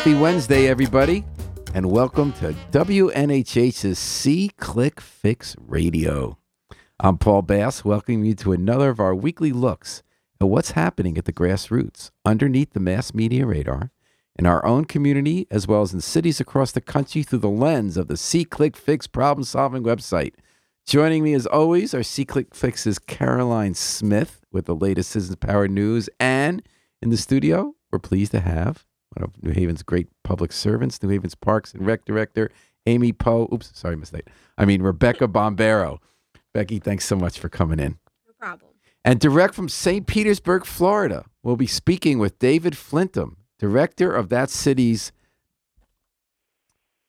Happy Wednesday, everybody, and welcome to WNHH's SeeClickFix Radio. I'm Paul Bass, welcoming you to another of our weekly looks at what's happening at the grassroots, underneath the mass media radar, in our own community, as well as in cities across the country through the lens of the SeeClickFix problem solving website. Joining me, as always, are SeeClickFix's Caroline Smith with the latest Citizens Power news. And in the studio, we're pleased to have one of New Haven's great public servants, New Haven's Parks and Rec Director, Amy Poe. Oops, sorry, mistake. I mean, Rebecca Bombero. Becky, thanks so much for coming in. No problem. And direct from St. Petersburg, Florida, we'll be speaking with David Flintham, director of that city's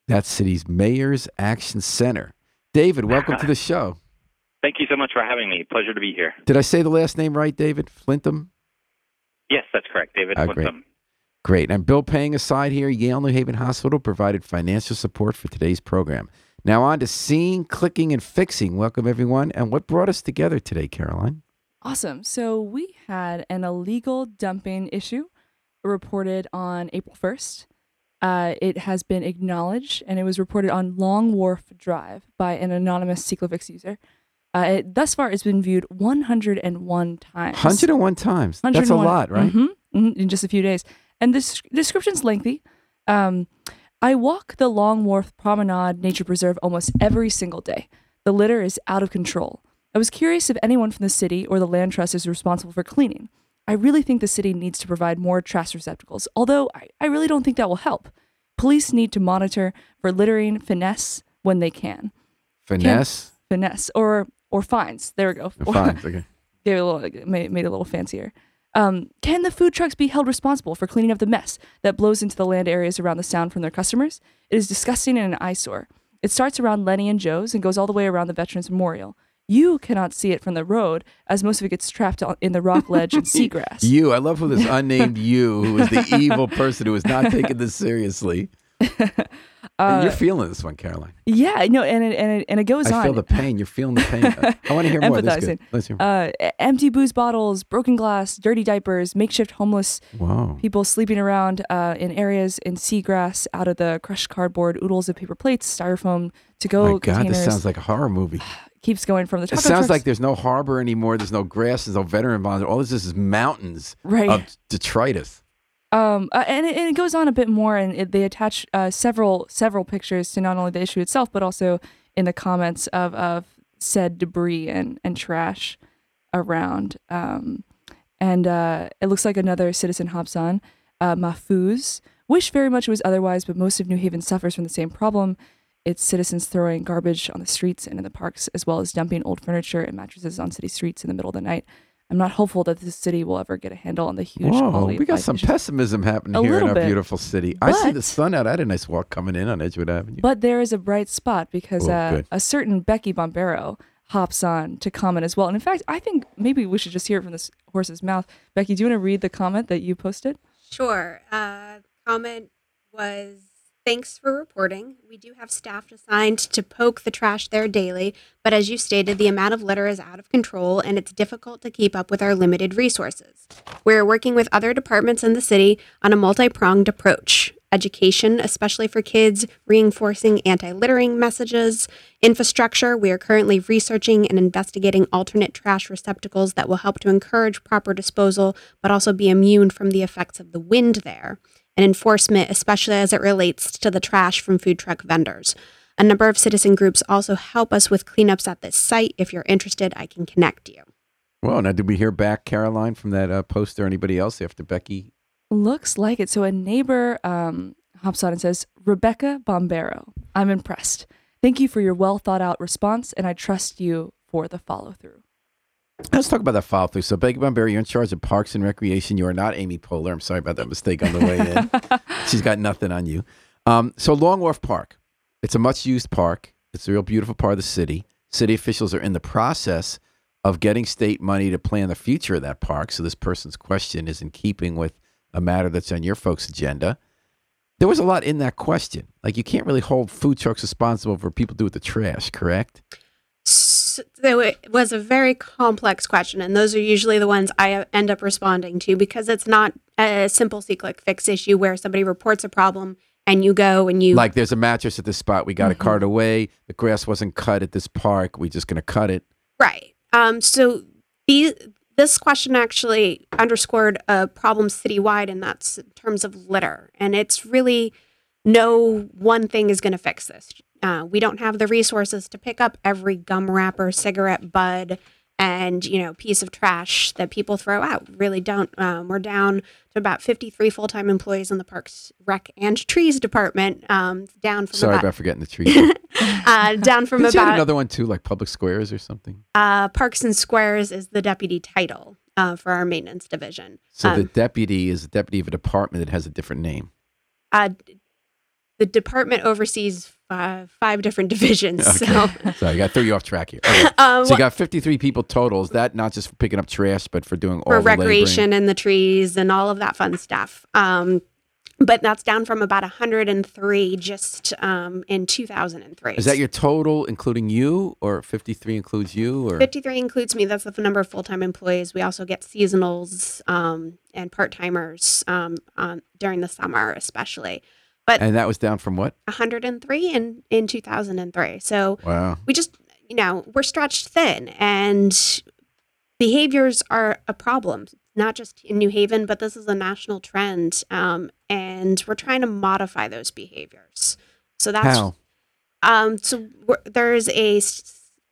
that city's Mayor's Action Center. David, welcome to the show. Thank you so much for having me. Pleasure to be here. Did I say the last name right, David Flintham? Yes, that's correct, David. Ah, What's great. Great. And bill paying aside here, Yale New Haven Hospital provided financial support for today's program. Now on to seeing, clicking, and fixing. Welcome everyone. And what brought us together today, Caroline? Awesome. So we had an illegal dumping issue reported on April 1st. Uh, it has been acknowledged and it was reported on Long Wharf Drive by an anonymous SeeClickFix user. Uh, it, thus far, it's been viewed 101 times. 101 times. That's a 101 lot, right? Mhm, mhm, in just a few days. And this description's lengthy. Um, I walk the Long Wharf Promenade Nature Preserve almost every single day. The litter is out of control. I was curious if anyone from the city or the land trust is responsible for cleaning. I really think the city needs to provide more trash receptacles, although I, I really don't think that will help. Police need to monitor for littering finesse when they can. Finesse. Finesse or or fines. There we go. Fine. Okay. gave it a little made, made it a little fancier. Um, can the food trucks be held responsible for cleaning up the mess that blows into the land areas around the sound from their customers? It is disgusting and an eyesore. It starts around Lenny and Joe's and goes all the way around the Veterans Memorial. You cannot see it from the road, as most of it gets trapped in the rock ledge and seagrass. You. I love who this unnamed you, who is the evil person who is not taking this seriously. And you're feeling this one, Caroline. yeah, no, and it, and it, and it goes I on. feel the pain. You're feeling the pain. I want to hear more. Empathizing. Let's hear more. uh, empty booze bottles, broken glass, dirty diapers, makeshift homeless Wow. people sleeping around uh, in areas in seagrass out of the crushed cardboard, oodles of paper plates, styrofoam to go My God, containers. this sounds like a horror movie. keeps going from the It sounds trucks- like there's no harbor anymore. There's no grass. There's no veteran bonds. All this is mountains right. of detritus. Um, uh, and, it, and it goes on a bit more, and it, they attach uh, several several pictures to not only the issue itself, but also in the comments of of said debris and and trash around. Um, and uh, it looks like another citizen hops on, uh, Mahfouz. Wish very much it was otherwise, but most of New Haven suffers from the same problem. It's citizens throwing garbage on the streets and in the parks, as well as dumping old furniture and mattresses on city streets in the middle of the night. I'm not hopeful that this city will ever get a handle on the huge Whoa, quality we got some issues. pessimism happening A here in our bit. beautiful city. But, I see the sun out. I had a nice walk coming in on Edgewood Avenue. But there is a bright spot because Oh, uh, a certain Becky Bombero hops on to comment as well. And in fact, I think maybe we should just hear it from this horse's mouth. Becky, do you want to read the comment that you posted? Sure. Uh, comment was thanks for reporting. We do have staff assigned to poke the trash there daily, but as you stated, the amount of litter is out of control and it's difficult to keep up with our limited resources. We're working with other departments in the city on a multi pronged approach. Education, especially for kids, reinforcing anti littering messages. Infrastructure, we are currently researching and investigating alternate trash receptacles that will help to encourage proper disposal, but also be immune from the effects of the wind there. And enforcement, especially as it relates to the trash from food truck vendors. A number of citizen groups also help us with cleanups at this site. If you're interested, I can connect you. Well, now did we hear back, Caroline, from that uh, post or anybody else after Becky? Looks like it. So a neighbor um, hops on and says, Rebecca Bombero, I'm impressed. Thank you for your well thought out response, and I trust you for the follow through. Let's talk about that follow through. So, Becky Bombero, you're in charge of Parks and Recreation. You are not Amy Poehler. I'm sorry about that mistake on the way in. She's got nothing on you. Um, so, Long Wharf Park, it's a much used park. It's a real beautiful part of the city. City officials are in the process of getting state money to plan the future of that park. So, this person's question is in keeping with a matter that's on your folks' agenda. There was a lot in that question. Like, you can't really hold food trucks responsible for people do with the trash, correct? So it was a very complex question, and those are usually the ones I end up responding to because it's not a simple SeeClickFix issue where somebody reports a problem and you go and you Like there's a mattress at this spot. We got Mhm. it cart away. The grass wasn't cut at this park. we just going to cut it. Right. Um, so the, this question actually underscored a problem citywide, and that's in terms of litter. And it's really no one thing is going to fix this. Uh, we don't have the resources to pick up every gum wrapper, cigarette bud, and you know piece of trash that people throw out. Really don't. Um, we're down to about 53 full-time employees in the Parks, Rec, and Trees department. Um, down from Sorry about, about forgetting the trees. uh, down from Did about another one too, like public squares or something? uh, Parks and Squares is the deputy title uh, for our maintenance division. So the Um, deputy is the deputy of a department that has a different name. Uh, the department oversees five, five different divisions. Okay. So, Sorry, I got to you off track here. Okay. um, So you got 53 people total. Is that not just for picking up trash, but for doing all for the laboring? recreation and the trees and all of that fun stuff. Um, but that's down from about 103 just um, in 2003. Is that your total, including you, or 53 includes you, or 53 includes me. That's the number of full time employees. We also get seasonals um, and part timers um, um, during the summer, especially. And that was down from what? 103 in, in 2003. So Wow. we just, you know, we're stretched thin and behaviors are a problem, not just in New Haven, but this is a national trend. Um, and we're trying to modify those behaviors. So that's, How? um, so we're, there's a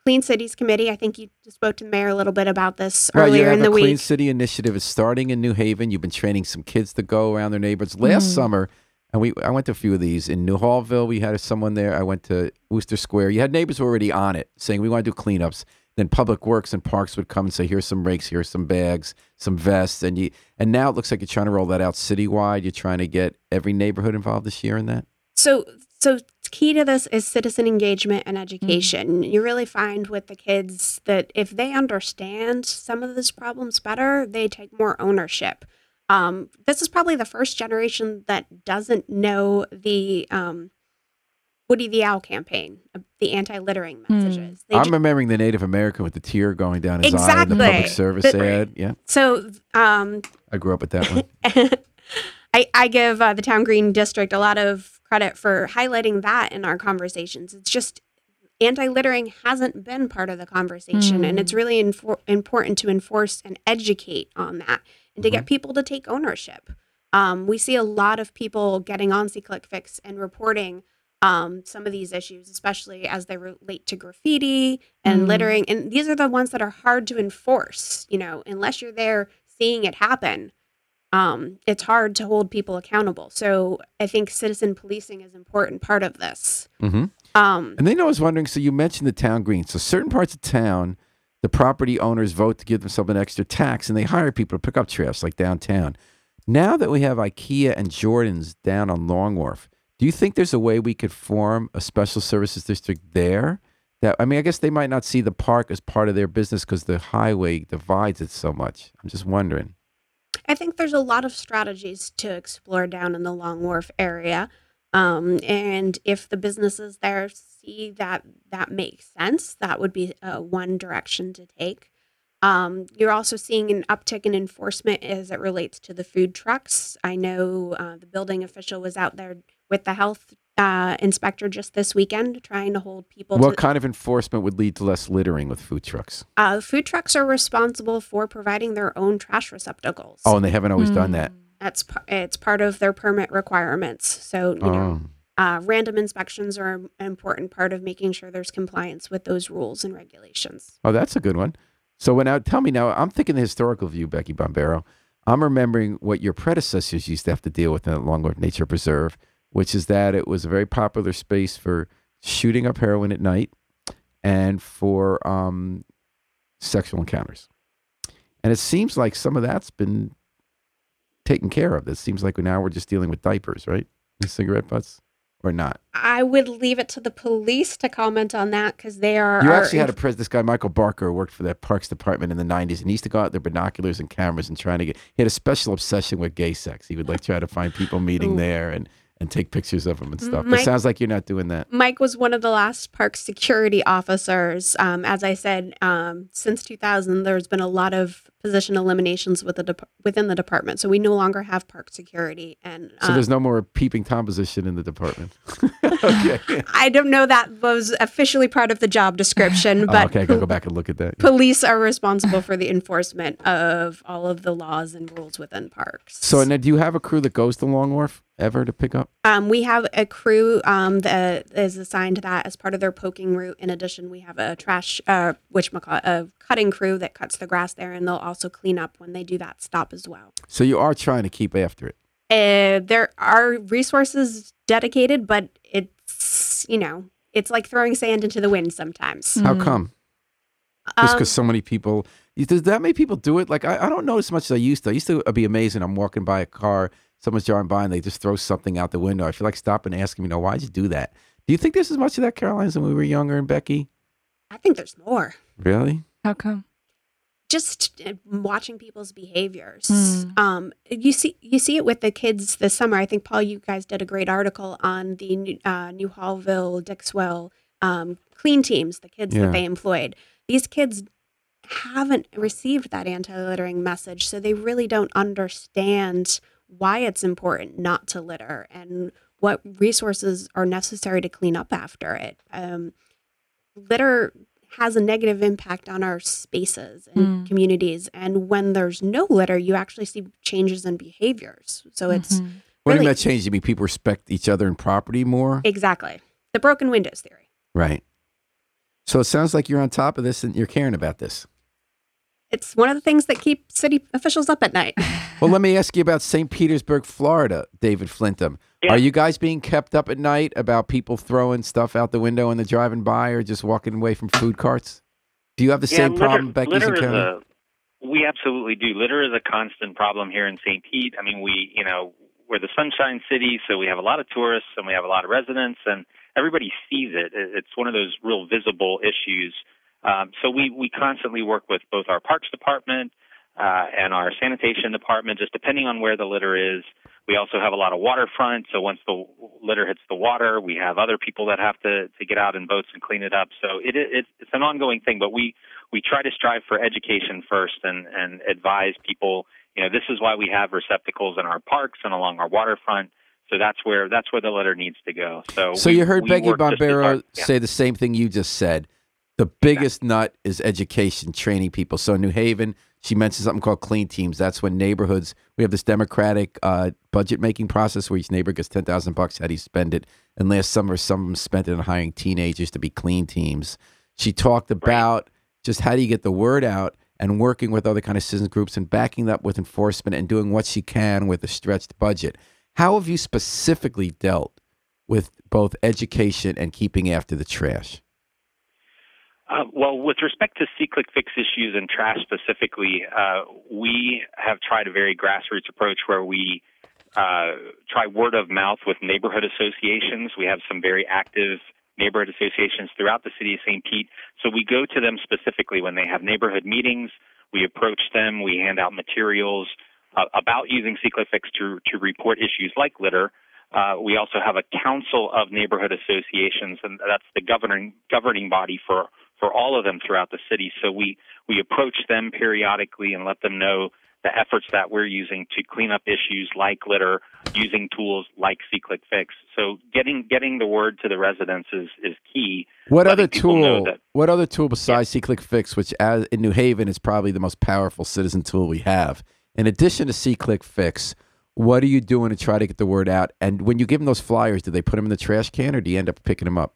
Clean Cities Committee. I think you spoke to the mayor a little bit about this Right, earlier in the a Clean. City initiative is starting in New Haven. You've been training some kids to go around their neighborhoods. Last Mm. summer, and we I went to a few of these in Newhallville. We had someone there. I went to Worcester Square. You had neighbors who were already on it, saying we want to do cleanups. Then Public Works and Parks would come and say, "Here's some rakes, here's some bags, some vests," and you. And now it looks like you're trying to roll that out citywide. You're trying to get every neighborhood involved this year in that. So, so key to this is citizen engagement and mm-hmm. education. You really find with the kids that if they understand some of these problems better, they take more ownership. Um, this is probably the first generation that doesn't know the um, Woody the Owl campaign, uh, the anti-littering Hmm. messages. They I'm ju- remembering the Native American with the tear going down his eye in the public service But- ad. Yeah, so um, I grew up with that one. I, I give uh, the town green district a lot of credit for highlighting that in our conversations. It's just anti-littering hasn't been part of the conversation, and it's really infor- important to enforce and educate on that, and to get people to take ownership. Um, we see a lot of people getting on SeeClick and reporting um, some of these issues, especially as they relate to graffiti and Mm. littering. And these are the ones that are hard to enforce. You know, unless you're there seeing it happen, um, it's hard to hold people accountable. So I think citizen policing is an important part of this. hmm Um, And then I was wondering, so you mentioned the town green. So certain parts of town, the property owners vote to give themselves an extra tax and they hire people to pick up trash like downtown. Now that we have IKEA and Jordan's down on Long Wharf, do you think there's a way we could form a special services district there? That I mean, I guess they might not see the park as part of their business because the highway divides it so much. I'm just wondering. I think there's a lot of strategies to explore down in the Long Wharf area. Um, and if the businesses there see that that makes sense, that would be uh, one direction to take. Um, you're also seeing an uptick in enforcement as it relates to the food trucks. I know uh, the building official was out there with the health uh, inspector just this weekend trying to hold people What to kind of enforcement would lead to less littering with food trucks? uh, food trucks are responsible for providing their own trash receptacles. Oh, and they haven't always done that. That's it's part of their permit requirements. So you know, Oh. uh, random inspections are an important part of making sure there's compliance with those rules and regulations. Oh, that's a good one. So when I tell me now, I'm thinking the historical view, Becky Bombero. I'm remembering what your predecessors used to have to deal with in the Long Wharf Nature Preserve, which is that it was a very popular space for shooting up heroin at night and for um, sexual encounters. And it seems like some of that's been taken care of. This seems like now we're just dealing with diapers, right? And cigarette butts, or not? I would leave it to the police to comment on that because they are. You actually had a pres. This guy Michael Barker worked for that Parks Department in the '90s, and he used to go out there binoculars and cameras and trying to get. He had a special obsession with gay sex. He would like try to find people meeting there, and and take pictures of them and stuff. Mike- it sounds like you're not doing that. Mike was one of the last park security officers. Um, as I said, um, since 2000, there's been a lot of position eliminations with the dep- within the department. So we no longer have park security, and So um, there's no more peeping tom position in the department. okay. I don't know that was officially part of the job description, Oh, but okay, I gotta go back and look at that. police are responsible for the enforcement of all of the laws and rules within parks. So, now, do you have a crew that goes to Long Wharf ever to pick up? Um, we have a crew um, that is assigned to that as part of their poking route. In addition, we have a trash, uh, which a cutting crew that cuts the grass there, and they'll also clean up when they do that stop as well. So you are trying to keep after it. Uh, there are resources dedicated, but it's you know it's like throwing sand into the wind sometimes. How Mm. come? Just Um, because so many people, does that many people do it? Like I, I don't know as much as I used to. I used to be amazing. I'm walking by a car, someone's driving by, and they just throw something out the window. I feel like stopping and asking, you know, why'd you do that? Do you think there's as much of that, Caroline, as when we were younger and Becky? I think there's more. Really? How come? just uh, watching people's behaviors. Mm. Um, you see, you see it with the kids this summer. I think Paul, you guys did a great article on the New, uh, Newhallville, Dixwell um, clean teams, the kids Yeah. that they employed. These kids haven't received that anti-littering message, so they really don't understand why it's important not to litter and what resources are necessary to clean up after it. Um, litter has a negative impact on our spaces and Mm. communities. And when there's no litter, you actually see changes in behaviors. So it's Mhm. What do you mean Really- that changed? You mean people respect each other and property more? exactly the broken windows theory. Right. So it sounds like you're on top of this and you're caring about this. It's one of the things that keep city officials up at night. Well, let me ask you about St. Petersburg, Florida, David Flintham. Yeah. Are you guys being kept up at night about people throwing stuff out the window when they're driving by or just walking away from food carts? Do you have the same litter, problem Becky's litter is a, we absolutely do. Litter is a constant problem here in St. Pete. I mean, we, you know, we're the Sunshine City, so we have a lot of tourists and we have a lot of residents, and everybody sees it. It- It's one of those real visible issues. Um, so we we constantly work with both our Parks Department uh, and our Sanitation Department, just depending on where the litter is. We also have a lot of waterfront, so once the litter hits the water, we have other people that have to to get out in boats and clean it up. So it, it it's an ongoing thing, but we we try to strive for education first and and advise people. You know, this is why we have receptacles in our parks and along our waterfront. So that's where that's where the litter needs to go. So So we- you heard Becky Bombero yeah. say the same thing you just said. The biggest nut is education, training people. So in New Haven, she mentioned something called clean teams. That's when neighborhoods we have this democratic uh, budget making process where each neighbor gets ten thousand bucks. How do you spend it? And last summer, some of them spent it on hiring teenagers to be clean teams. She talked about just how do you get the word out and working with other kind of citizen groups and backing that with enforcement and doing what she can with a stretched budget. How have you specifically dealt with both education and keeping after the trash? Uh, well, with respect to SeeClickFix issues and trash specifically, uh, we have tried a very grassroots approach where we uh, try word of mouth with neighborhood associations. We have some very active neighborhood associations throughout the city of St. Pete. So we go to them specifically when they have neighborhood meetings. We approach them. We hand out materials uh, about using SeeClickFix to, to report issues like litter. Uh, we also have a council of neighborhood associations, and that's the governing governing body for for all of them throughout the city. So we we approach them periodically and let them know the efforts that we're using to clean up issues like litter, using tools like SeeClickFix. So getting getting the word to the residents is is key. What letting other tool? that- What other tool besides SeeClickFix, which as in New Haven is probably the most powerful citizen tool we have? In addition to SeeClickFix, what are you doing to try to get the word out? And when you give them those flyers, do they put them in the trash can, or do you end up picking them up?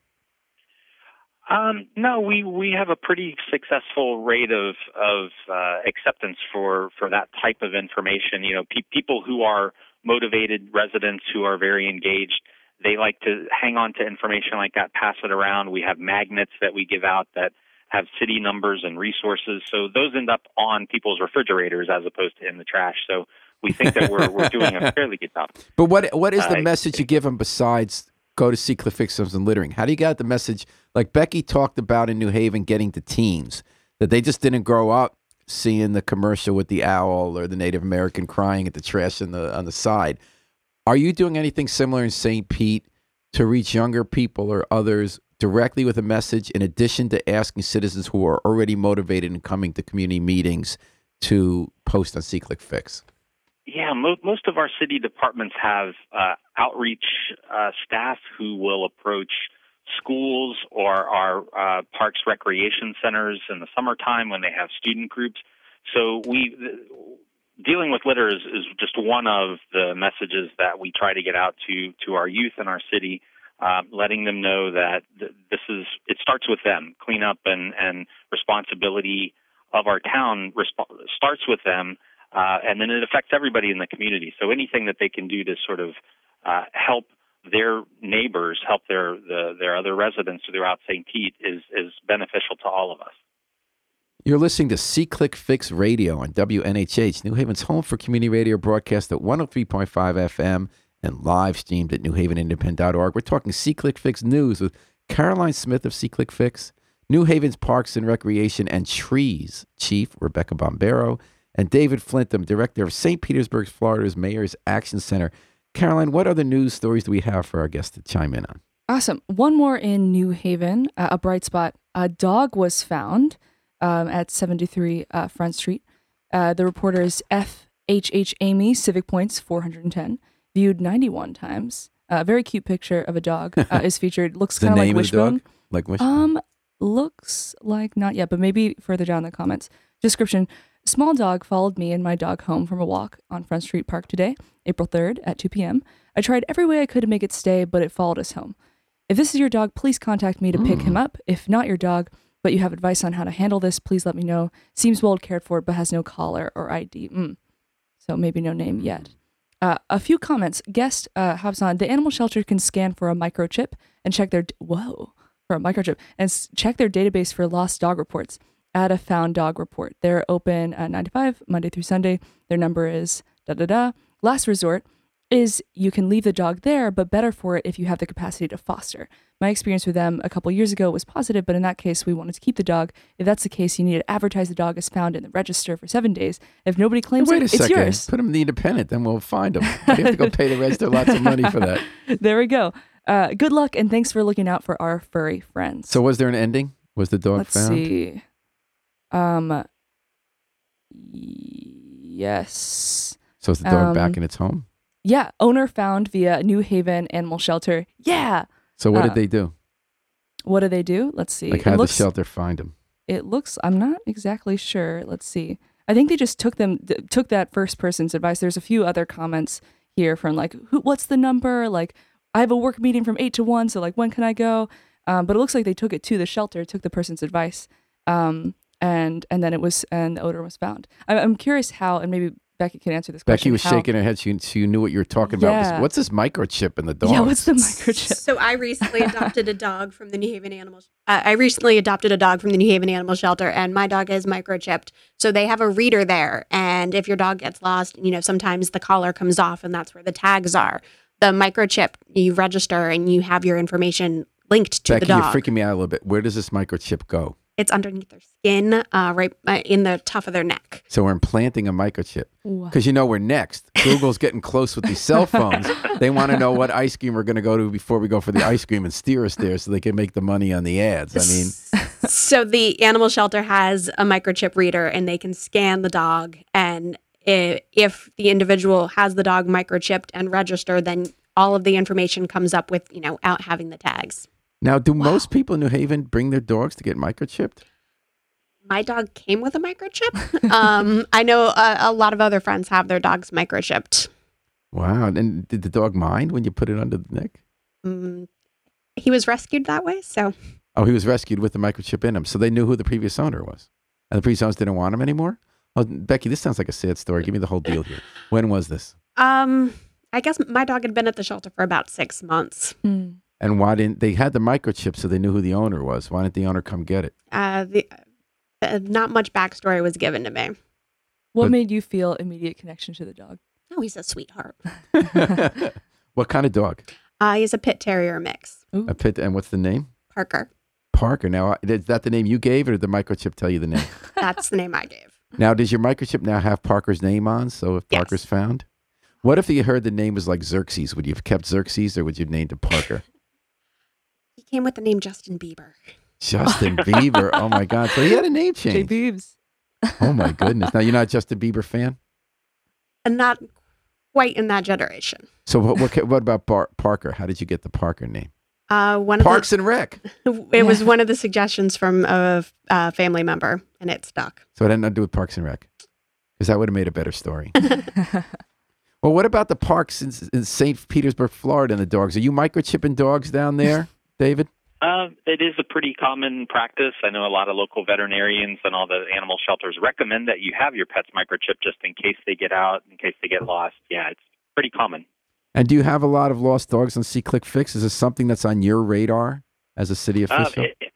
Um, no, we we have a pretty successful rate of of uh, acceptance for for that type of information. You know, pe- people who are motivated residents who are very engaged, they like to hang on to information like that, pass it around. We have magnets that we give out that have city numbers and resources, so those end up on people's refrigerators as opposed to in the trash. So we think that we're we're doing a fairly good job. But what what is the Uh, message you give them besides go to see Cliff Fixums and littering? How do you get the message like Becky talked about in New Haven getting to teens that they just didn't grow up seeing the commercial with the owl or the Native American crying at the trash on the on the side. Are you doing anything similar in St. Pete to reach younger people or others directly with a message in addition to asking citizens who are already motivated and coming to community meetings to post on SeeClick Fix? Yeah, mo- most of our city departments have uh, outreach uh, staff who will approach schools or our uh, parks recreation centers in the summertime when they have student groups. So we dealing with litter is, is just one of the messages that we try to get out to to our youth in our city, uh, letting them know that th- this is it starts with them. Cleanup and and responsibility of our town resp- starts with them, uh, and then it affects everybody in the community. So anything that they can do to sort of uh, help their neighbors, help their the, their other residents throughout St. Pete is is beneficial to all of us. You're listening to SeeClick Fix Radio on WNHH, New Haven's home for community radio broadcast at 103.5 FM and live streamed at newhavenindependent.org. We're talking SeeClick Fix News with Caroline Smith of SeeClick Fix, New Haven's Parks and Recreation and Trees Chief Rebecca Bombero, and David Flintham, Director of St. Petersburg, Florida's Mayor's Action Center. Caroline, what other news stories do we have for our guests to chime in on? Awesome. One more in New Haven, uh, a bright spot. A dog was found um, at 73 uh, Front Street. Uh, the reporters F. H. H. Amy, Civic Points 410, viewed 91 times. A very cute picture of a dog uh, is featured. Looks kind of like of the? Wishbone. Like Wishbone? Um, looks like not yet, but maybe further down in the comments. Description: Small dog followed me and my dog home from a walk on Front Street Park today, April 3rd at 2 p.m. I tried every way I could to make it stay, but it followed us home. If this is your dog, please contact me to pick him up. If not your dog, but you have advice on how to handle this, please let me know. Seems well cared for, but has no collar or ID. Mm. So maybe no name yet. Uh, a few comments. Guest uh, on. The animal shelter can scan for a microchip and check their whoa for a microchip and s- check their database for lost dog reports. Add a found dog report. They're open at 9 to 5 Monday through Sunday. Their number is da da da. Last resort is you can leave the dog there, but better for it if you have the capacity to foster. My experience with them a couple years ago was positive, but in that case, we wanted to keep the dog. If that's the case, you need to advertise the dog as found in the register for seven days. If nobody claims Wait it, a it's second. yours. Put them in the independent, then we'll find them. You have to go pay the register lots of money for that. there we go. Uh, good luck and thanks for looking out for our furry friends. So, was there an ending? Was the dog let's found? see. Um. Yes. So, is the dog back Um, in its home? Yeah. Owner found via New Haven Animal Shelter. Yeah. So, what uh, did they do? What do they do? Let's see. Like, how did the shelter find him? It looks. I'm not exactly sure. Let's see. I think they just took them th- took that first person's advice. There's a few other comments here from like, who? What's the number? Like, I have a work meeting from eight to one, so like, when can I go? Um, but it looks like they took it to the shelter, took the person's advice, um, and and then it was and the odor was found. I, I'm curious how, and maybe Becky can answer this question. Becky was how- shaking her head. She, she knew what you were talking about. Yeah. What's this microchip in the dog? Yeah, what's the microchip? So I recently adopted a dog from the New Haven Animal. Uh, I recently adopted a dog from the New Haven Animal Shelter, and my dog is microchipped. So they have a reader there, and if your dog gets lost, you know sometimes the collar comes off, and that's where the tags are. The microchip, you register, and you have your information linked to Becky, the you're freaking me out a little bit. Where does this microchip go? It's underneath their skin, uh, right uh, in the top of their neck. So, we're implanting a microchip. Because you know we're next. Google's getting close with these cell phones. They want to know what ice cream we're going to go to before we go for the ice cream and steer us there so they can make the money on the ads. I mean, so the animal shelter has a microchip reader and they can scan the dog and if the individual has the dog microchipped and registered then all of the information comes up with you know out having the tags now, do most people in New Haven bring their dogs to get microchipped? my dog came with a microchip um, i know a, a lot of other friends have their dogs microchipped Wow. And did the dog mind when you put it under the neck? mm, he was rescued that way so Oh, he was rescued with the microchip in him. So they knew who the previous owner was. And the previous owners didn't want him anymore? Oh, Becky, this sounds like a sad story. Give me the whole deal here. When was this? um, i guess my dog had been at the shelter for about six months Hmm. And why didn't they had the microchip so they knew who the owner was? Why didn't the owner come get it? uh, the, uh, not much backstory was given to me What But- made you feel immediate connection to the dog? oh he's a sweetheart what kind of dog? uh, he's a pit terrier mix Ooh. A pit and what's the name? parker Parker. Now, is that the name you gave, or did the microchip tell you the name? That's the name I gave. now, does your microchip now have Parker's name on? So if Yes. Parker's found, What if you heard the name was like Xerxes? Would you have kept Xerxes or would you have named him Parker? He came with the name Justin Bieber. Justin Bieber. Oh my God. So he had a name change. J change. Boobs. Oh my goodness. Now you're not a Justin Bieber fan? And not quite in that generation. So what what, what about Bar- Parker? How did you get the Parker name? Uh, one of Parks and Rec. the, it was one of the suggestions from a, uh family member, and it stuck. So it had nothing to do with Parks and Rec. Because that would have made a better story. well, what about the parks in, in St. Petersburg, Florida, and the dogs? Are you microchipping dogs down there, David? Um, it is a pretty common practice. I know a lot of local veterinarians and all the animal shelters recommend that you have your pets microchip just in case they get out, in case they get lost. Yeah, it's pretty common. And do you have a lot of lost dogs on See Click Fix? Is this something that's on your radar as a city Uh, official? it-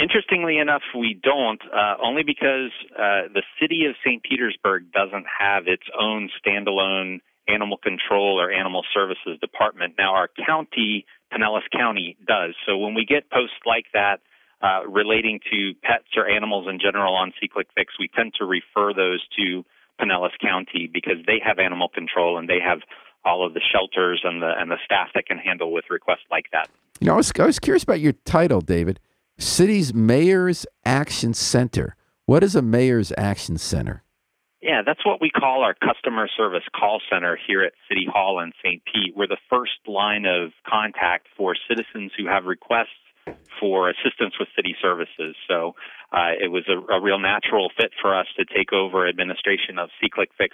interestingly enough, we don't, uh, only because uh, the city of St. Petersburg doesn't have its own standalone animal control or animal services department. Now, our county, Pinellas County, does. So when we get posts like that uh, relating to pets or animals in general on SeeClickFix, we tend to refer those to Pinellas County because they have animal control and they have all of the shelters and the and the staff that can handle with requests like that. you know, I was, I was curious about your title, David. City's Mayor's Action Center. What is a Mayor's Action Center? Yeah, that's what we call our customer service call center here at City Hall in St. Pete. We're the first line of contact for citizens who have requests for assistance with city services. So uh, it was a, a real natural fit for us to take over administration of SeeClickFix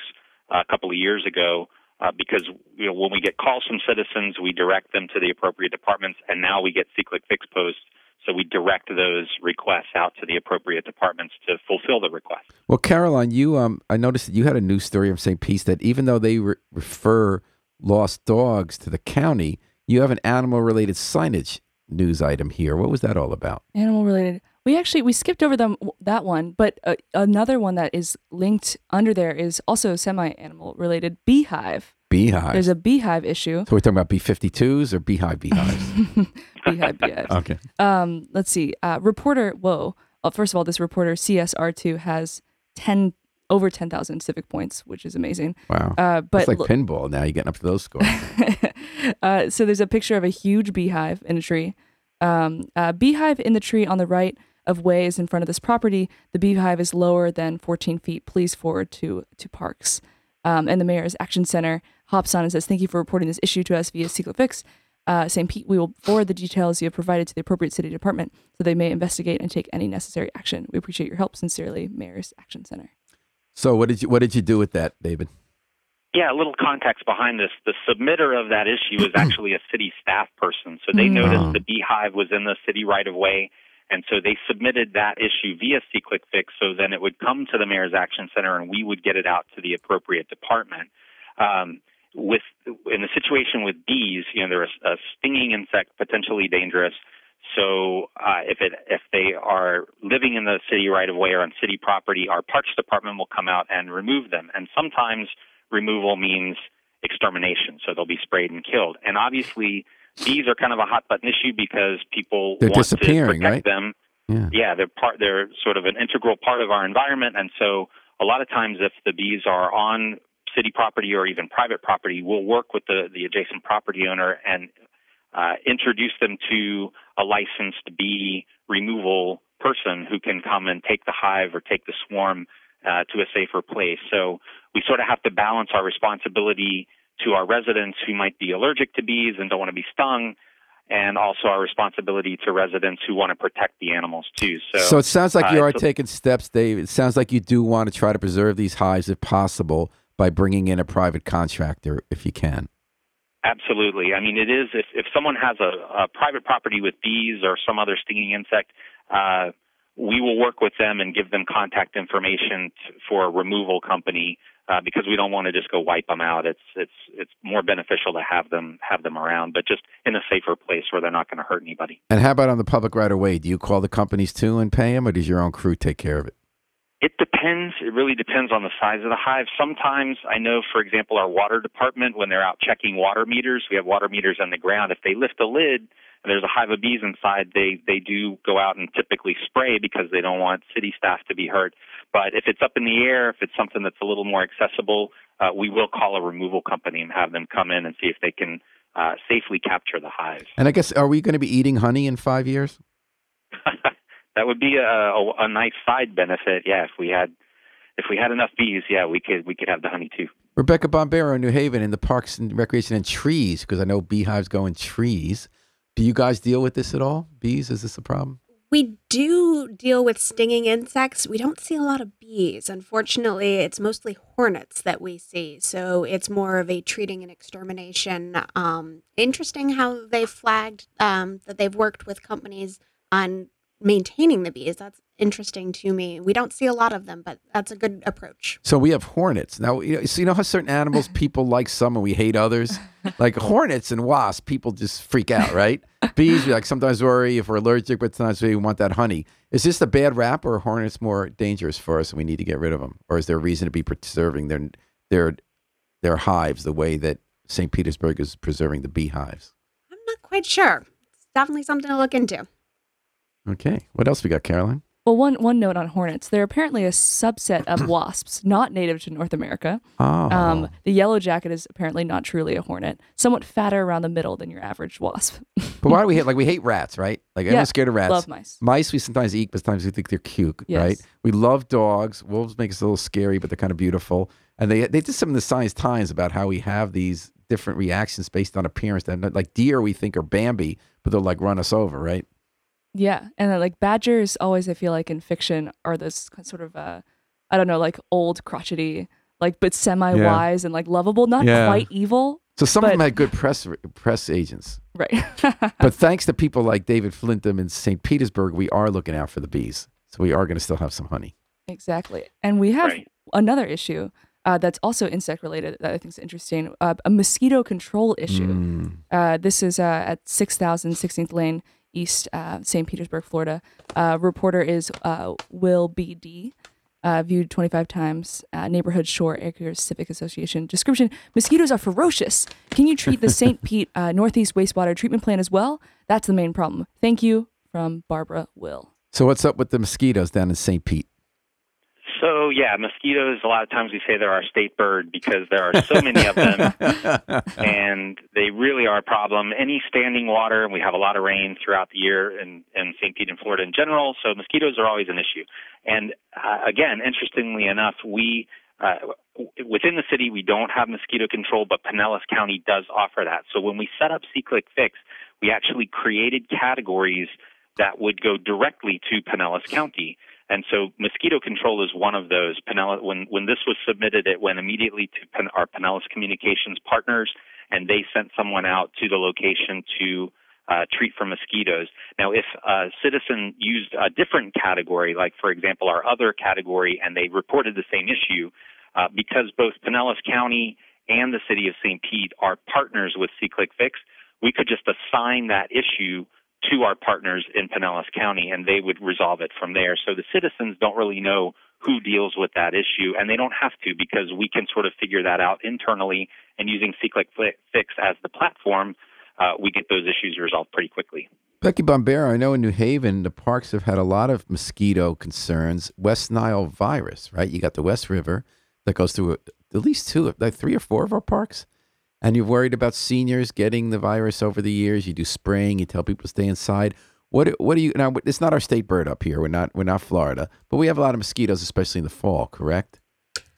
a couple of years ago. Uh, because you know, when we get calls from citizens, we direct them to the appropriate departments, and now we get SeeClickFix posts, so we direct those requests out to the appropriate departments to fulfill the request. Well, Caroline, you um, I noticed that you had a news story of St. Pete's that even though they re- refer lost dogs to the county, you have an animal-related signage news item here. What was that all about? Animal related. We actually we skipped over them that one, but uh, another one that is linked under there is also semi-animal related. Beehive. Beehive. There's a beehive issue. so we're talking about B-52s or beehive beehives? beehive, beehive. okay. Um, let's see. Uh, reporter. Whoa. Well, first of all, this reporter CSR2 has ten over ten thousand civic points, which is amazing. Wow. Uh, but it's like pinball now. You're getting up to those scores. uh, so there's a picture of a huge beehive in a tree. Um, a beehive in the tree on the right of way is in front of this property. The beehive is lower than 14 feet. Please forward to to parks. Um, and the mayor's action center hops on and says, "Thank you for reporting this issue to us via SeeClickFix." Uh, St. Pete, we will forward the details you have provided to the appropriate city department so they may investigate and take any necessary action. We appreciate your help. Sincerely, Mayor's Action Center. so what did you what did you do with that, David? Yeah, a little context behind this. The submitter of that issue is actually a city staff person. So they Mm. noticed Oh. the beehive was in the city right of way. And so they submitted that issue via SeaClick Fix. So then it would come to the Mayor's Action Center and we would get it out to the appropriate department. Um, with in the situation with bees, you know, they're a, a stinging insect, potentially dangerous. So uh, if it if they are living in the city right of way or on city property, our parks department will come out and remove them. And sometimes removal means extermination, so they'll be sprayed and killed. And obviously, bees are kind of a hot button issue because people They're want disappearing, to protect right? them. Yeah. Yeah, they're part. They're sort of an integral part of our environment, and so a lot of times, if the bees are on city property or even private property, we'll work with the the adjacent property owner and uh, introduce them to a licensed bee removal person who can come and take the hive or take the swarm uh, to a safer place. So we sort of have to balance our responsibility to our residents who might be allergic to bees and don't want to be stung, and also our responsibility to residents who want to protect the animals too. So, So it sounds like you uh, are so- taking steps, Dave. It sounds like you do want to try to preserve these hives if possible by bringing in a private contractor if you can. Absolutely. I mean, it is if, if someone has a, a private property with bees or some other stinging insect, uh, we will work with them and give them contact information t- for a removal company uh, because we don't want to just go wipe them out. It's it's it's more beneficial to have them have them around, but just in a safer place where they're not going to hurt anybody. And how about on the public right of way? Do you call the companies too and pay them, or does your own crew take care of it? It depends. It really depends on the size of the hive. Sometimes I know, for example, our water department, when they're out checking water meters, we have water meters on the ground. If they lift the lid and there's a hive of bees inside, they they do go out and typically spray because they don't want city staff to be hurt. But if it's up in the air, if it's something that's a little more accessible, uh, we will call a removal company and have them come in and see if they can uh, safely capture the hives. And I guess, are we going to be eating honey in five years? that would be a, a, a nice side benefit. Yeah, if we had if we had enough bees, yeah, we could we could have the honey too. Rebecca Bombero, New Haven, in the parks and recreation and trees, because I know beehives go in trees. Do you guys deal with this at all? Bees, is this a problem? We do deal with stinging insects. We don't see a lot of bees. Unfortunately, it's mostly hornets that we see. So it's more of a treating and extermination. Um, interesting how they flagged um, that they've worked with companies on maintaining the bees. That's interesting to me. We don't see a lot of them, but that's a good approach. So we have hornets. Now, you know, so you know how certain animals people like some and we hate others? Like hornets and wasps, people just freak out, right? Bees, we like sometimes worry if we're allergic, but sometimes we want that honey. Is this a bad rap or are hornets more dangerous for us and we need to get rid of them? Or is there a reason to be preserving their, their, their hives the way that St. Petersburg is preserving the beehives? I'm not quite sure. It's definitely something to look into. Okay. What else we got, Caroline? Well, one one note on hornets: they're apparently a subset of wasps, not native to North America. Oh. Um, the yellow jacket is apparently not truly a hornet, somewhat fatter around the middle than your average wasp. but why do we hate like we hate rats, right? Like Yeah, everyone's scared of rats. Love mice. Mice we sometimes eat, but sometimes we think they're cute, Yes. right? We love dogs. Wolves make us a little scary, but they're kind of beautiful. And they they did some in the Science Times about how we have these different reactions based on appearance. That like deer we think are Bambi, but they'll like run us over, right? Yeah, and then, like badgers, always I feel like in fiction are this sort of uh, I don't know, like old crotchety, like but semi-wise and like lovable, not Yeah. quite evil, So some of them had good press press agents. right? But thanks to people like David Flintham in St. Petersburg, we are looking out for the bees. So we are going to still have some honey. Exactly. And we have Right. another issue uh, that's also insect related that I think is interesting uh, a mosquito control issue. Mm. Uh, this is uh, at 6000 16th Lane East, uh, St. Petersburg, Florida. Uh, reporter is uh, Will B.D. Uh, viewed 25 times. Uh, Neighborhood Shore Acres Civic Association. Description Mosquitoes are ferocious. Can you treat the St. Pete uh, Northeast wastewater treatment plant as well? That's the main problem. Thank you from Barbara Will. So what's up with the mosquitoes down in St. Pete? So yeah, mosquitoes. A lot of times we say they're our state bird because there are so many of them, and they really are a problem. Any standing water, and we have a lot of rain throughout the year in, in St. Pete and Florida in general. So mosquitoes are always an issue. And uh, again, interestingly enough, we uh, w- within the city we don't have mosquito control, but Pinellas County does offer that. So when we set up C-Click Fix, we actually created categories that would go directly to Pinellas County. And so mosquito control is one of those. Pinellas, when, when this was submitted, it went immediately to our Pinellas Communications partners, and they sent someone out to the location to uh, treat for mosquitoes. Now, if a citizen used a different category, like, for example, our other category, and they reported the same issue, uh, because both Pinellas County and the city of St. Pete are partners with SeeClickFix, we could just assign that issue to our partners in Pinellas County, and they would resolve it from there. So the citizens don't really know who deals with that issue, and they don't have to because we can sort of figure that out internally. And using SeeClickFix as the platform, uh, we get those issues resolved pretty quickly. Becky Bombero, I know in New Haven, the parks have had a lot of mosquito concerns. West Nile virus, right? You got the West River that goes through at least two, like three or four of our parks. And you're worried about seniors getting the virus over the years. You do spraying. You tell people to stay inside. What what do you now? It's not our state bird up here. We're not we're not Florida, but we have a lot of mosquitoes, especially in the fall. Correct.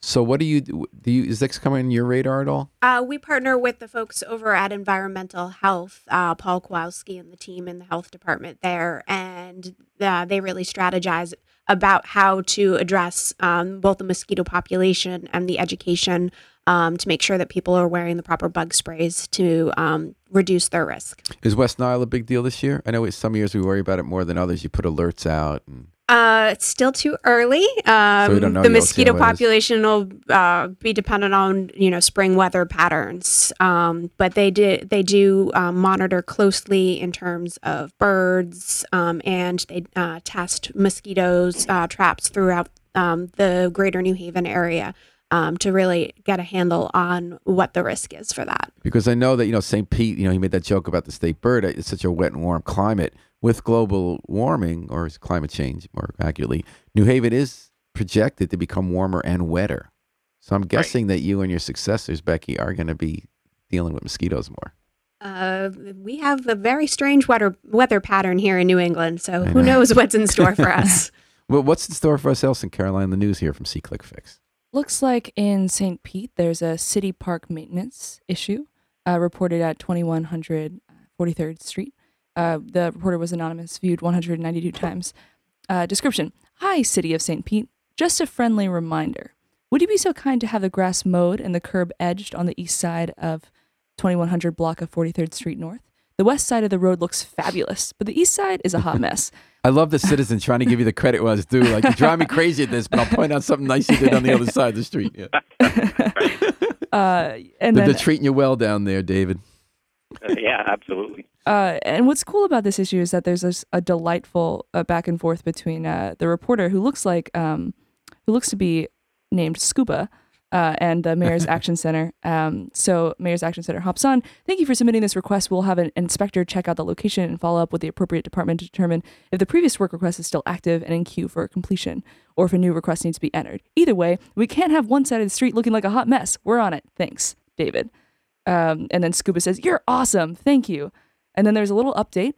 So what do you do? You is this coming on your radar at all? Uh, we partner with the folks over at Environmental Health, uh, Paul Kowalski and the team in the health department there, and uh, they really strategize about how to address um, both the mosquito population and the education um, to make sure that people are wearing the proper bug sprays to um, reduce their risk. Is West Nile a big deal this year? I know it's some years we worry about it more than others. You put alerts out. And Uh, it's still too early. Um, we the yet. We'll see mosquito how it is. population will uh, be dependent on you know spring weather patterns, um, but they did they do um, monitor closely in terms of birds, um, and they uh, test mosquitoes uh, traps throughout um, the greater New Haven area. Um, to really get a handle on what the risk is for that. Because I know that you know St. Pete. You know, he made that joke about the state bird. It's such a wet and warm climate. With global warming or climate change, more accurately, New Haven is projected to become warmer and wetter. So I'm guessing that you and your successors, Becky, are going to be dealing with mosquitoes more. Uh, we have a very strange weather weather pattern here in New England, so I who knows what's in store for us? Well, what's in store for us else in Caroline? The news here from SeeClickFix. Looks like in St. Pete, there's a city park maintenance issue uh, reported at 2100 43rd Street. Uh, the reporter was anonymous, viewed 192 times. Uh, description Hi, City of St. Pete. Just a friendly reminder. Would you be so kind to have the grass mowed and the curb edged on the east side of 2100 block of 43rd Street North? The west side of the road looks fabulous, but the east side is a hot mess. I love the citizen trying to give you the credit where it's due. Like you drive me crazy at this, but I'll point out something nice you did on the other side of the street. Yeah. Uh, and They're, then they're treating you well down there, David. Uh, yeah, absolutely. Uh, and what's cool about this issue is that there's this, a delightful uh, back and forth between uh, the reporter who looks like um, who looks to be named Scuba uh, and the Mayor's Action Center. Um, so Mayor's Action Center hops on. Thank you for submitting this request. We'll have an inspector check out the location and follow up with the appropriate department to determine if the previous work request is still active and in queue for completion, or if a new request needs to be entered. Either way, we can't have one side of the street looking like a hot mess. We're on it. Thanks, David. Um, and then Scuba says, You're awesome. Thank you. And then there's a little update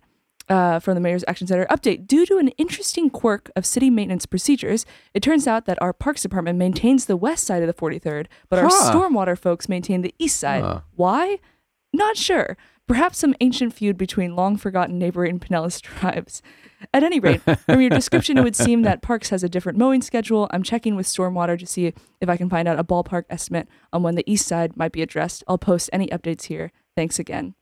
uh, from the Mayor's Action Center. Update Due to an interesting quirk of city maintenance procedures, it turns out that our Parks Department maintains the west side of the 43rd, but our Huh. stormwater folks maintain the east side. Huh. Why? Not sure. Perhaps some ancient feud between long forgotten neighboring Pinellas tribes. At any rate, from your description, it would seem that Parks has a different mowing schedule. I'm checking with Stormwater to see if I can find out a ballpark estimate on when the east side might be addressed. I'll post any updates here. Thanks again.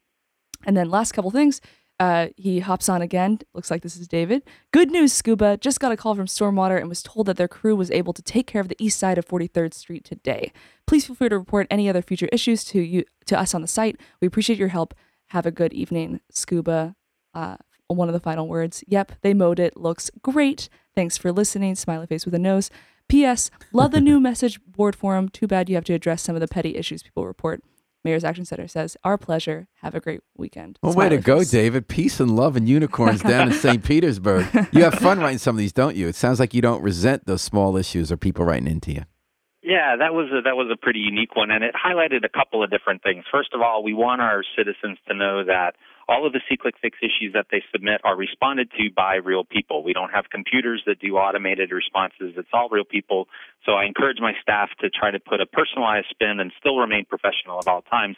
And then last couple things. Uh, he hops on again. Looks like this is David. Good news, Scuba. Just got a call from Stormwater and was told that their crew was able to take care of the east side of 43rd Street today. Please feel free to report any other future issues to you to us on the site. We appreciate your help. Have a good evening, Scuba. Uh, one of the final words. Yep, they mowed it. Looks great. Thanks for listening. Smiley face with a nose. P.S. Love the new message board forum. Too bad you have to address some of the petty issues people report. Mayor's Action Center says, Our pleasure. Have a great weekend. Well, way to Smiley go, face. David. Peace and love and unicorns down in St. Petersburg. You have fun writing some of these, don't you? It sounds like you don't resent those small issues or people writing into you. Yeah, that was a, that was a pretty unique one, and it highlighted a couple of different things. First of all, we want our citizens to know that all of the SeeClickFix issues that they submit are responded to by real people. We don't have computers that do automated responses. It's all real people. So I encourage my staff to try to put a personalized spin and still remain professional at all times.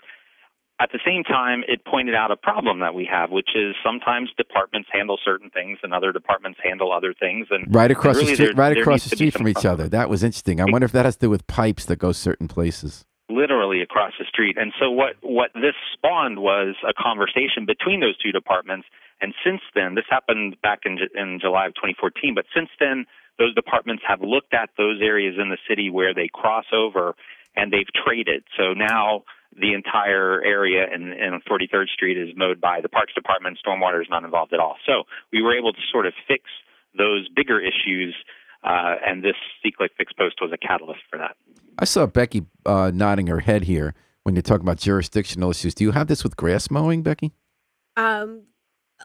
At the same time, it pointed out a problem that we have, which is sometimes departments handle certain things and other departments handle other things. And Right across really the street, there- right there across the street from each other. That was interesting. I wonder if that has to do with pipes that go certain places. Literally across the street. And so what what this spawned was a conversation between those two departments. And since then, this happened back in in July of 2014. But since then, those departments have looked at those areas in the city where they cross over, and they've traded. So now the entire area in, in 43rd Street is mowed by the Parks Department. Stormwater is not involved at all. So we were able to sort of fix those bigger issues. Uh, and this SeeClickFix post was a catalyst for that. I saw Becky uh, nodding her head here when you're talking about jurisdictional issues. Do you have this with grass mowing, Becky? Um,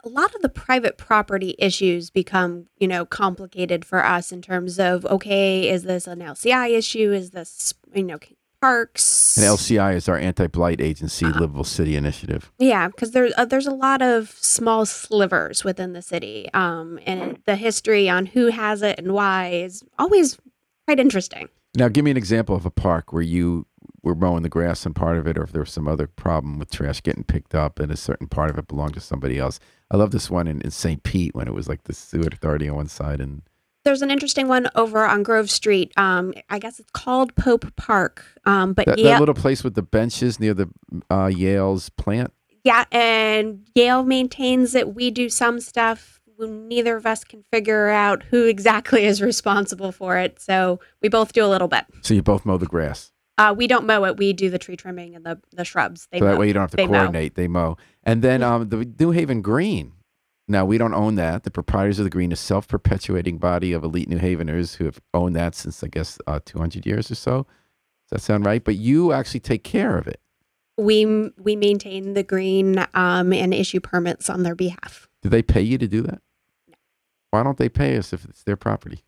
a lot of the private property issues become, you know, complicated for us in terms of okay, is this an LCI issue? Is this, you know, parks? And LCI is our anti-blight agency, Livable City Initiative. Yeah, because there's uh, there's a lot of small slivers within the city, um, and the history on who has it and why is always quite interesting. Now, give me an example of a park where you were mowing the grass and part of it, or if there was some other problem with trash getting picked up and a certain part of it belonged to somebody else. I love this one in, in St. Pete when it was like the sewer authority on one side and There's an interesting one over on Grove Street. Um, I guess it's called Pope Park. Um, but that, yeah, that little place with the benches near the uh, Yale's plant. yeah, and Yale maintains that we do some stuff. Neither of us can figure out who exactly is responsible for it, so we both do a little bit. So you both mow the grass. Uh, we don't mow it; we do the tree trimming and the the shrubs. They so that mow. way you don't have to They mow. coordinate. They mow. And then um, the New Haven Green. Now we don't own that. The proprietors of the Green, a self-perpetuating body of elite New Haveners who have owned that since I guess uh, 200 years or so. Does that sound right? But you actually take care of it. We we maintain the green um, and issue permits on their behalf. Do they pay you to do that? No. Why don't they pay us if it's their property?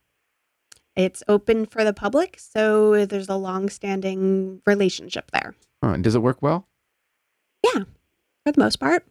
It's open for the public, so there's a long-standing relationship there. Huh, and does it work well? Yeah, for the most part.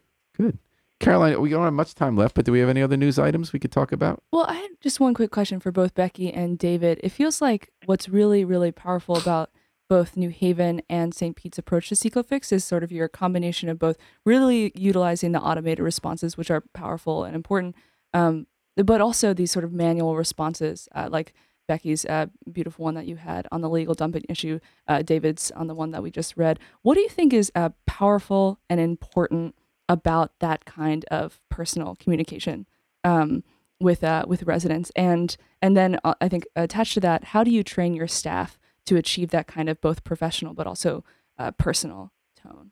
Caroline, we don't have much time left, but do we have any other news items we could talk about? Well, I had just one quick question for both Becky and David. It feels like what's really, really powerful about both New Haven and St. Pete's approach to SeeClickFix is sort of your combination of both really utilizing the automated responses, which are powerful and important, um, but also these sort of manual responses, uh, like Becky's uh, beautiful one that you had on the legal dumping issue, uh, David's on the one that we just read. What do you think is uh, powerful and important about that kind of personal communication um, with uh, with residents? And and then uh, I think attached to that, how do you train your staff to achieve that kind of both professional but also uh, personal tone?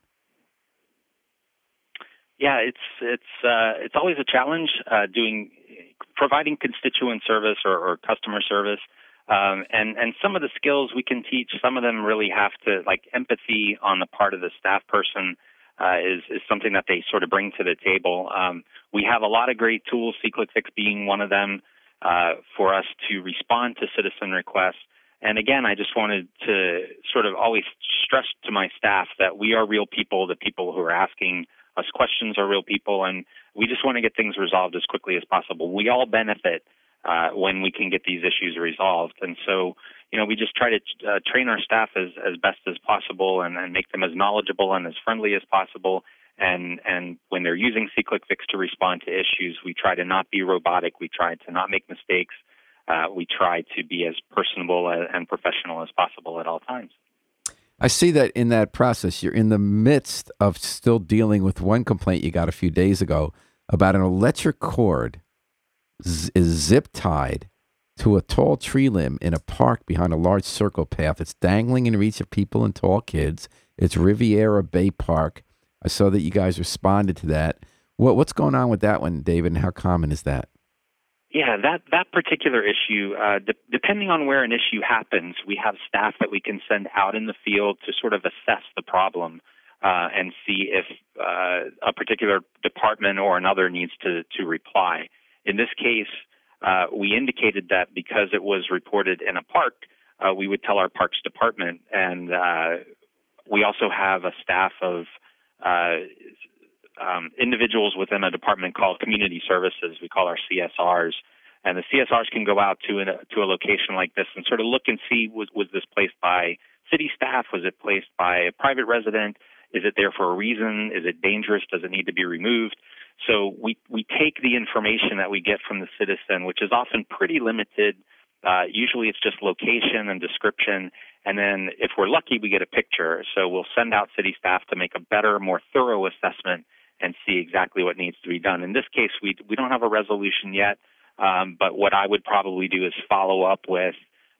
Yeah, it's it's uh, it's always a challenge uh, doing providing constituent service or, or customer service. Um, and and some of the skills we can teach, some of them really have to like empathy on the part of the staff person uh, is is something that they sort of bring to the table. Um, we have a lot of great tools, SeeClickFix being one of them, uh, for us to respond to citizen requests. And again, I just wanted to sort of always stress to my staff that we are real people. The people who are asking us questions are real people, and we just want to get things resolved as quickly as possible. We all benefit uh, when we can get these issues resolved, and so you know we just try to uh, train our staff as as best as possible and, and make them as knowledgeable and as friendly as possible. And and when they're using SeeClickFix to respond to issues, we try to not be robotic. We try to not make mistakes. Uh, we try to be as personable and professional as possible at all times. I see that in that process, you're in the midst of still dealing with one complaint you got a few days ago about an electric cord z- is zip tied to a tall tree limb in a park behind a large circle path. It's dangling in reach of people and tall kids. It's Riviera Bay Park. I saw that you guys responded to that. What, what's going on with that one, David, and how common is that? Yeah, that that particular issue, uh, de- depending on where an issue happens, we have staff that we can send out in the field to sort of assess the problem uh, and see if uh, a particular department or another needs to to reply. In this case, uh, we indicated that because it was reported in a park, uh, we would tell our parks department, and uh, we also have a staff of um, individuals within a department called community services. We call our CSRs, and the CSRs can go out to a, to a location like this and sort of look and see was was this placed by city staff? Was it placed by a private resident? Is it there for a reason? Is it dangerous? Does it need to be removed? So we we take the information that we get from the citizen, which is often pretty limited. Uh, usually it's just location and description, and then if we're lucky, we get a picture. So we'll send out city staff to make a better, more thorough assessment and see exactly what needs to be done. In this case, we we don't have a resolution yet, um, but what I would probably do is follow up with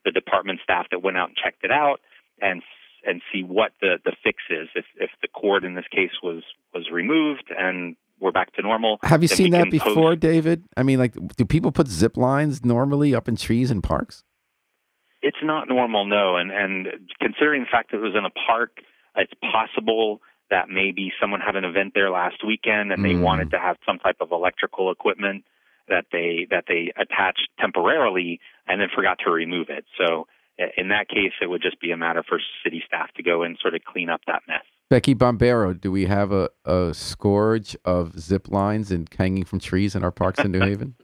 the department staff that went out and checked it out and and see what the the fix is. If if the cord in this case was was removed and we're back to normal. Have you seen that before, post- David? I mean, like, do people put zip lines normally up in trees in parks? It's not normal, no. And and considering the fact that it was in a park, it's possible that maybe someone had an event there last weekend and they mm. wanted to have some type of electrical equipment that they that they attached temporarily and then forgot to remove it. So in that case, it would just be a matter for city staff to go and sort of clean up that mess. Becky Bombero, do we have a, a scourge of zip lines and hanging from trees in our parks in New Haven?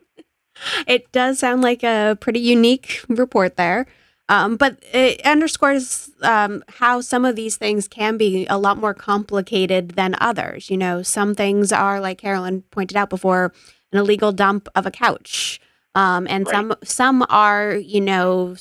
It does sound like a pretty unique report there. Um, but it underscores um, how some of these things can be a lot more complicated than others. You know, some things are, like Caroline pointed out before, an illegal dump of a couch, um, and right. some some are, you know,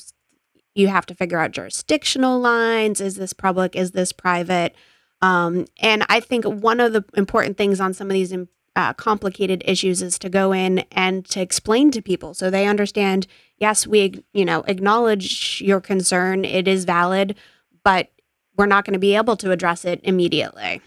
you have to figure out jurisdictional lines. Is this public? Is this private? Um, and I think one of the important things on some of these uh, complicated issues is to go in and to explain to people so they understand yes we you know acknowledge your concern. It is valid but we're not going to be able to address it immediately.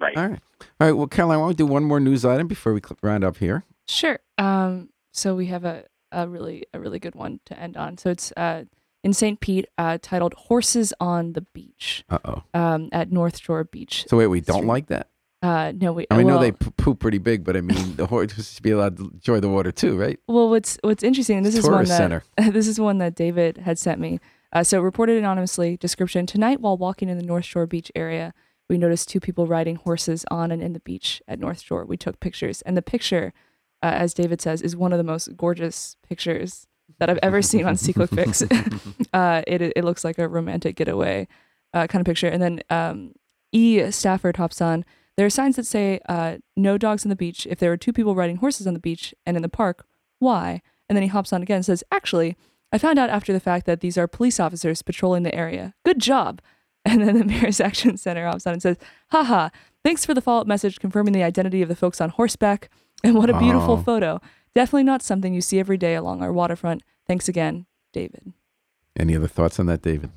Right. All right. All right. Well caroline i want to do one more news item before we round up here? Sure. Um, so we have a, a really a really good one to end on so it's uh, in St. Pete uh, titled "Horses on the Beach" Uh oh. um, at North Shore Beach. So wait, we don't Street. like that. Uh, no, we. I mean, I know they poop pretty big, but I mean, the horses should be allowed to enjoy the water too, right? Well, what's what's interesting, this is one that center. this is one that David had sent me. Uh, so reported anonymously. Description: Tonight, while walking in the North Shore Beach area, we noticed two people riding horses on and in the beach at North Shore. We took pictures, and the picture, uh, as David says, is one of the most gorgeous pictures that I've ever seen on SeeClick Fix. uh, it it looks like a romantic getaway uh, kind of picture. And then um, E. Stafford hops on. There are signs that say uh, no dogs on the beach. If there are two people riding horses on the beach and in the park, why? And then he hops on again and says, Actually, I found out after the fact that these are police officers patrolling the area. Good job. And then the Mayor's Action Center hops on and says, Haha, thanks for the follow up message confirming the identity of the folks on horseback. And what a beautiful Oh. photo. Definitely not something you see every day along our waterfront. Thanks again, David. Any other thoughts on that, David?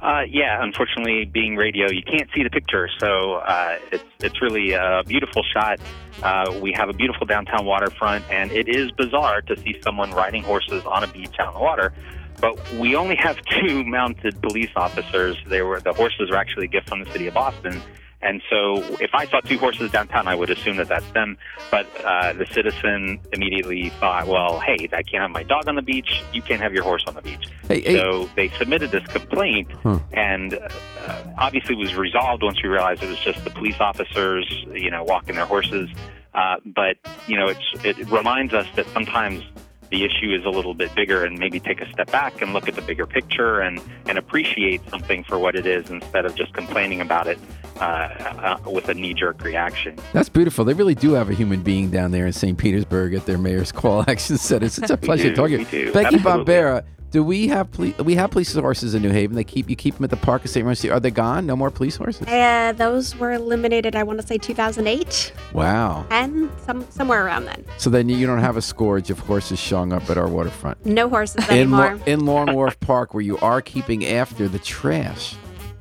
Uh, yeah, unfortunately, being radio, you can't see the picture, so uh, it's it's really a beautiful shot. Uh, we have a beautiful downtown waterfront, and it is bizarre to see someone riding horses on a beach out on the water. But we only have two mounted police officers. They were the horses were actually a gift from the city of Boston, and so if I saw two horses downtown, I would assume that that's them. But uh, the citizen immediately thought, well, hey, I can't have my dog on the beach. You can't have your horse on the beach. Hey, hey, So they submitted this complaint, Huh. and uh, obviously was resolved once we realized it was just the police officers, you know, walking their horses. Uh, but you know, it's, it reminds us that sometimes the issue is a little bit bigger, and maybe take a step back and look at the bigger picture and and appreciate something for what it is instead of just complaining about it uh, uh, with a knee-jerk reaction. that's beautiful. They really do have a human being down there in St. Petersburg at their mayor's call action center. It's such a pleasure do, talking. we do. Thank you, Absolutely. Bombero. Do we have police? We have police horses in New Haven. They keep you keep them at the park of St. Mercy. Are they gone? No more police horses? Uh, those were eliminated, I want to say 2008, Wow. and some somewhere around then. So then you don't have a scourge of horses showing up at our waterfront. No horses In, anymore. Lo- in Long Wharf Park, where you are keeping after the trash,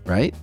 right?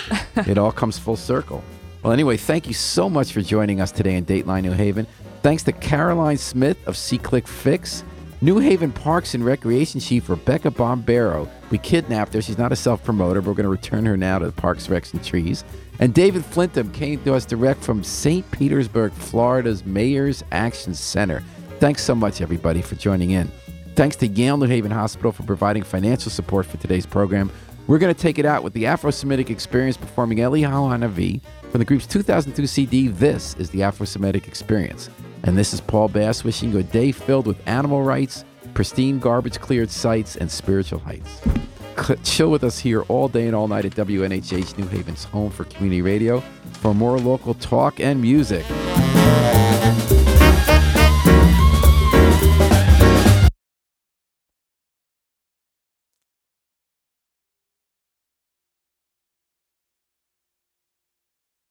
it all comes full circle. Well, anyway, thank you so much for joining us today in Dateline New Haven. Thanks to Caroline Smith of SeeClickFix, New Haven Parks and Recreation Chief Rebecca Bombero. We kidnapped her. She's not a self-promoter, but we're going to return her now to the Parks, Recs, and Trees. And David Flintham came to us direct from St. Petersburg, Florida's Mayor's Action Center. Thanks so much, everybody, for joining in. Thanks to Yale New Haven Hospital for providing financial support for today's program. We're going to take it out with the Afro Semitic Experience performing Eliyahu Hanavi from the group's 2002 CD. This is the Afro Semitic Experience. And this is Paul Bass wishing you a day filled with animal rights, pristine garbage cleared sites, and spiritual heights. Chill with us here all day and all night at WNHH New Haven's home for community radio for more local talk and music.